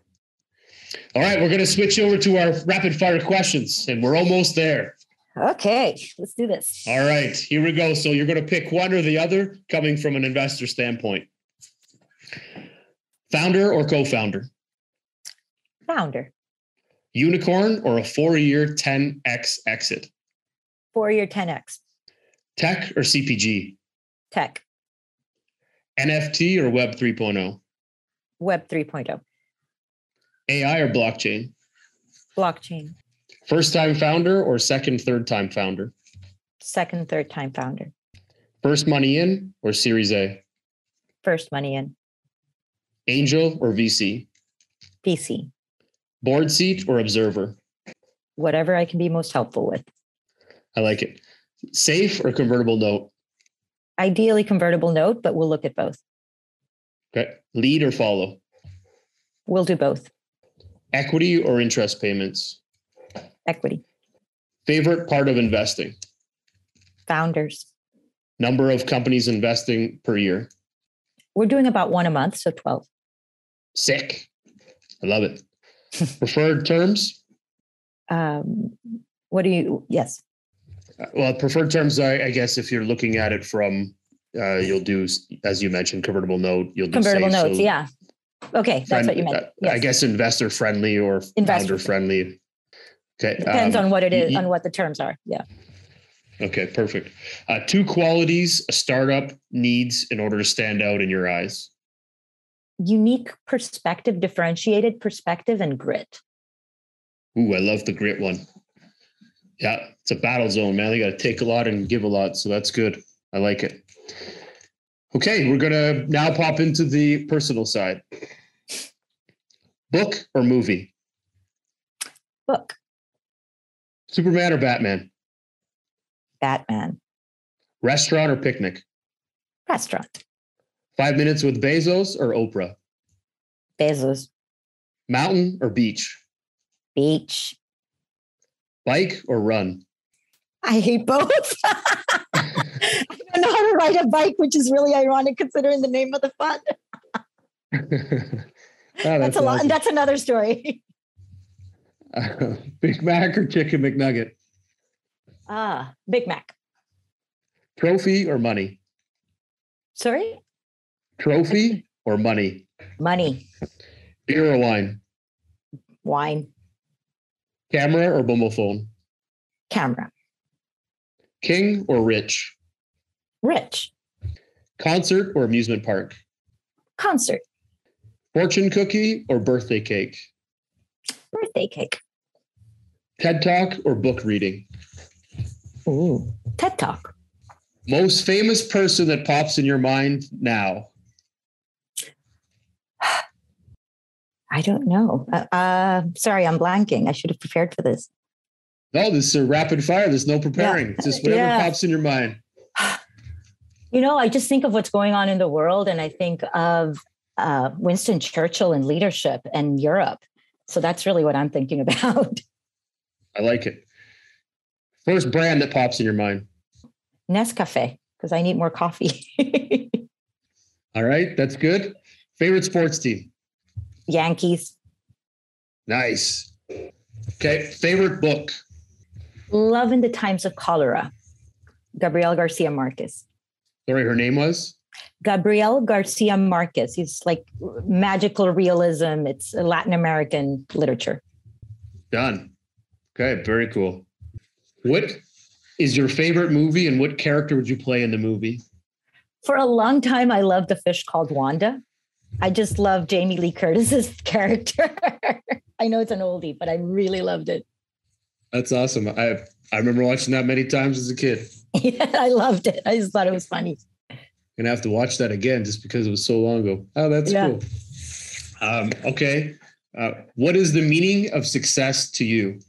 all right, we're going to switch over to our rapid fire questions, and we're almost there. Okay, let's do this. All right, here we go. So you're going to pick one or the other coming from an investor standpoint. Founder or co founder? Founder. Unicorn or a four year 10x exit? Four year 10x. Tech or CPG? Tech. NFT or Web 3.0? Web 3.0. AI or blockchain? Blockchain. First time founder or second, third time founder? Second, third time founder. First money in or Series A? First money in. Angel or VC? VC. Board seat or observer? Whatever I can be most helpful with. I like it. Safe or convertible note? Ideally convertible note, but we'll look at both. Okay. Lead or follow? We'll do both. Equity or interest payments? Equity. Favorite part of investing? Founders. Number of companies investing per year? We're doing about one a month, so 12. Sick. I love it. preferred terms? Um, what do you, yes. Uh, well, preferred terms, I, I, guess, if you're looking at it from, uh, you'll do, as you mentioned, convertible note. You'll do convertible notes, so yeah. Okay, that's friend, what you meant. Yes. I guess investor friendly or investor friendly. Okay. Depends um, on what it is, on what the terms are. Yeah. Okay, perfect. Uh, two qualities a startup needs in order to stand out in your eyes. Unique perspective, differentiated perspective, and grit. Ooh, I love the grit one. Yeah, it's a battle zone, man. They got to take a lot and give a lot. So that's good. I like it. Okay, we're going to now pop into the personal side. Book or movie? Book. Superman or Batman? Batman. Restaurant or picnic? Restaurant. Five minutes with Bezos or Oprah? Bezos. Mountain or beach? Beach. Bike or run? I hate both. know how to ride a bike, which is really ironic considering the name of the fund. oh, that's, that's, a lot. Awesome. That's another story. Uh, Big Mac or Chicken McNugget? Ah, Big Mac. Trophy or money? Sorry? Trophy or money? Money. Beer or wine? Wine. Camera or mobile phone? Camera. King or rich? Rich. Concert or amusement park? Concert. Fortune cookie or birthday cake? Birthday cake. TED Talk or book reading? Ooh, TED Talk. Most famous person that pops in your mind now? I don't know. Uh, uh, sorry, I'm blanking. I should have prepared for this. No, this is a rapid fire. There's no preparing. Yeah. Just whatever yeah. pops in your mind. You know, I just think of what's going on in the world and I think of uh, Winston Churchill and leadership and Europe. So that's really what I'm thinking about. I like it. First brand that pops in your mind? Nescafe, because I need more coffee. All right, that's good. Favorite sports team? Yankees. Nice. Okay. Favorite book? Love in the Times of Cholera, Gabriel Garcia Marquez. Sorry, her name was? Gabriel Garcia Marquez. He's like magical realism. It's Latin American literature. Done. Okay, very cool. What is your favorite movie and what character would you play in the movie? For a long time, I loved The Fish Called Wanda. I just love Jamie Lee Curtis's character. I know it's an oldie, but I really loved it. That's awesome. I I remember watching that many times as a kid. Yeah, I loved it. I just thought it was funny. Gonna have to watch that again just because it was so long ago. Oh, that's yeah. cool. Um, okay. Uh, what is the meaning of success to you?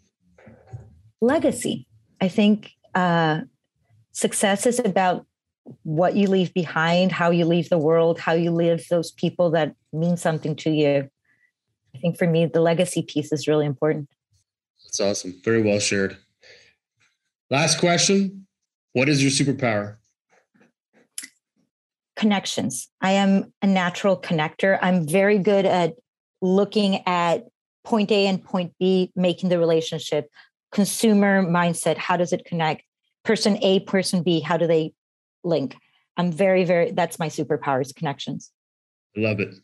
Legacy. I think uh, success is about what you leave behind, how you leave the world, how you live those people that mean something to you. I think for me, the legacy piece is really important. That's awesome. Very well shared. Last question What is your superpower? Connections. I am a natural connector. I'm very good at looking at point A and point B, making the relationship, consumer mindset. How does it connect? Person A, person B, how do they link? I'm very, very, that's my superpowers, connections. I love it.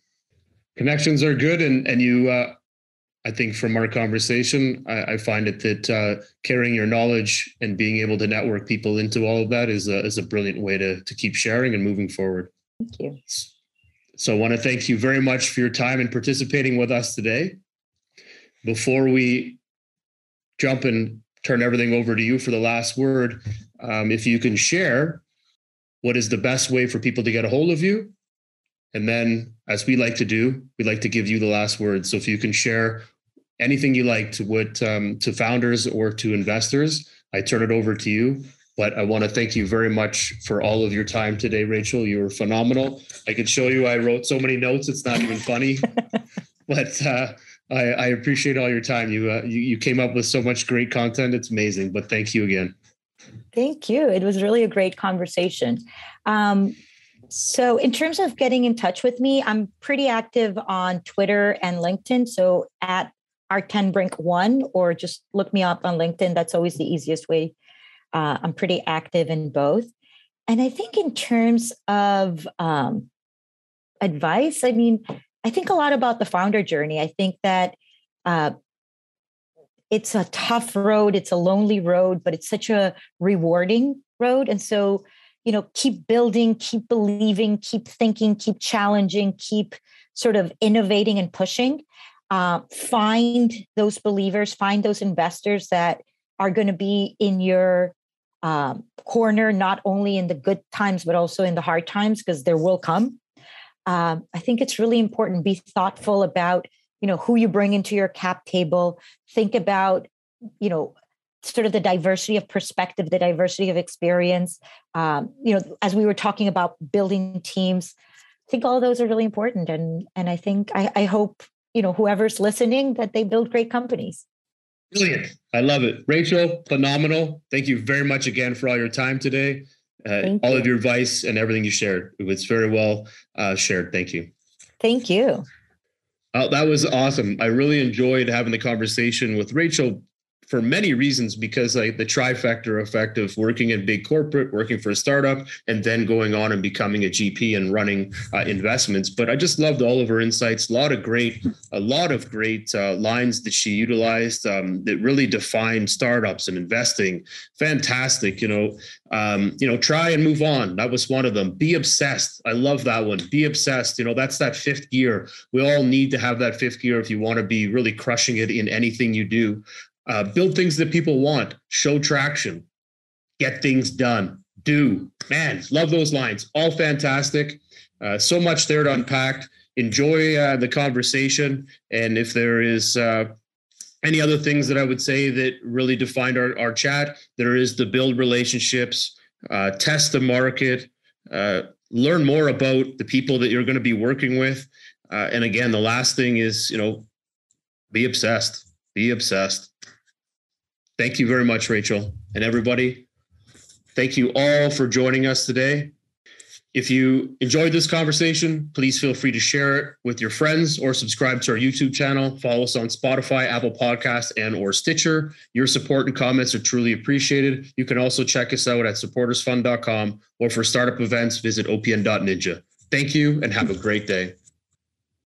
Connections are good. And, and you, uh, I think from our conversation, I, I find it that uh, carrying your knowledge and being able to network people into all of that is a, is a brilliant way to, to keep sharing and moving forward. Thank you. So I want to thank you very much for your time and participating with us today. Before we jump and turn everything over to you for the last word, um, if you can share what is the best way for people to get a hold of you and then, as we like to do, we like to give you the last word. So if you can share anything you like to what um, to founders or to investors, I turn it over to you. But I want to thank you very much for all of your time today, Rachel. You were phenomenal. I could show you I wrote so many notes; it's not even funny. but uh, I, I, appreciate all your time. You, uh, you you came up with so much great content. It's amazing. But thank you again. Thank you. It was really a great conversation. Um, so, in terms of getting in touch with me, I'm pretty active on Twitter and LinkedIn. So, at R10 Brink one, or just look me up on LinkedIn. That's always the easiest way. Uh, I'm pretty active in both. And I think, in terms of um, advice, I mean, I think a lot about the founder journey. I think that uh, it's a tough road, it's a lonely road, but it's such a rewarding road. And so, you know keep building keep believing keep thinking keep challenging keep sort of innovating and pushing. Uh, find those believers find those investors that are going to be in your um, corner not only in the good times but also in the hard times because there will come. Um, i think it's really important be thoughtful about you know who you bring into your cap table. Think about you know sort of the diversity of perspective, the diversity of experience. Um, you know, as we were talking about building teams, I think all of those are really important. And and I think I, I hope you know whoever's listening that they build great companies. Brilliant. I love it. Rachel, phenomenal. Thank you very much again for all your time today. Uh, all of your advice and everything you shared. It was very well uh, shared. Thank you. Thank you. Oh, that was awesome. I really enjoyed having the conversation with Rachel for many reasons because like the trifecta effect of working in big corporate, working for a startup, and then going on and becoming a GP and running uh, investments. But I just loved all of her insights. A lot of great, a lot of great uh, lines that she utilized um, that really defined startups and investing. Fantastic, you know. Um, you know, try and move on. That was one of them. Be obsessed. I love that one. Be obsessed. You know, that's that fifth gear. We all need to have that fifth gear if you want to be really crushing it in anything you do. Uh, build things that people want, show traction, get things done, do. Man, love those lines. All fantastic. Uh, so much there to unpack. Enjoy uh, the conversation. And if there is uh, any other things that I would say that really defined our, our chat, there is the build relationships, uh, test the market, uh, learn more about the people that you're going to be working with. and again, the last thing is, you know, be obsessed. Be obsessed. Thank you very much, Rachel. And everybody, thank you all for joining us today. If you enjoyed this conversation, please feel free to share it with your friends or subscribe to our YouTube channel. Follow us on Spotify, Apple Podcasts, and or Stitcher. Your support and comments are truly appreciated. You can also check us out at supportersfund.com or for startup events, visit opn.ninja. Thank you and have a great day.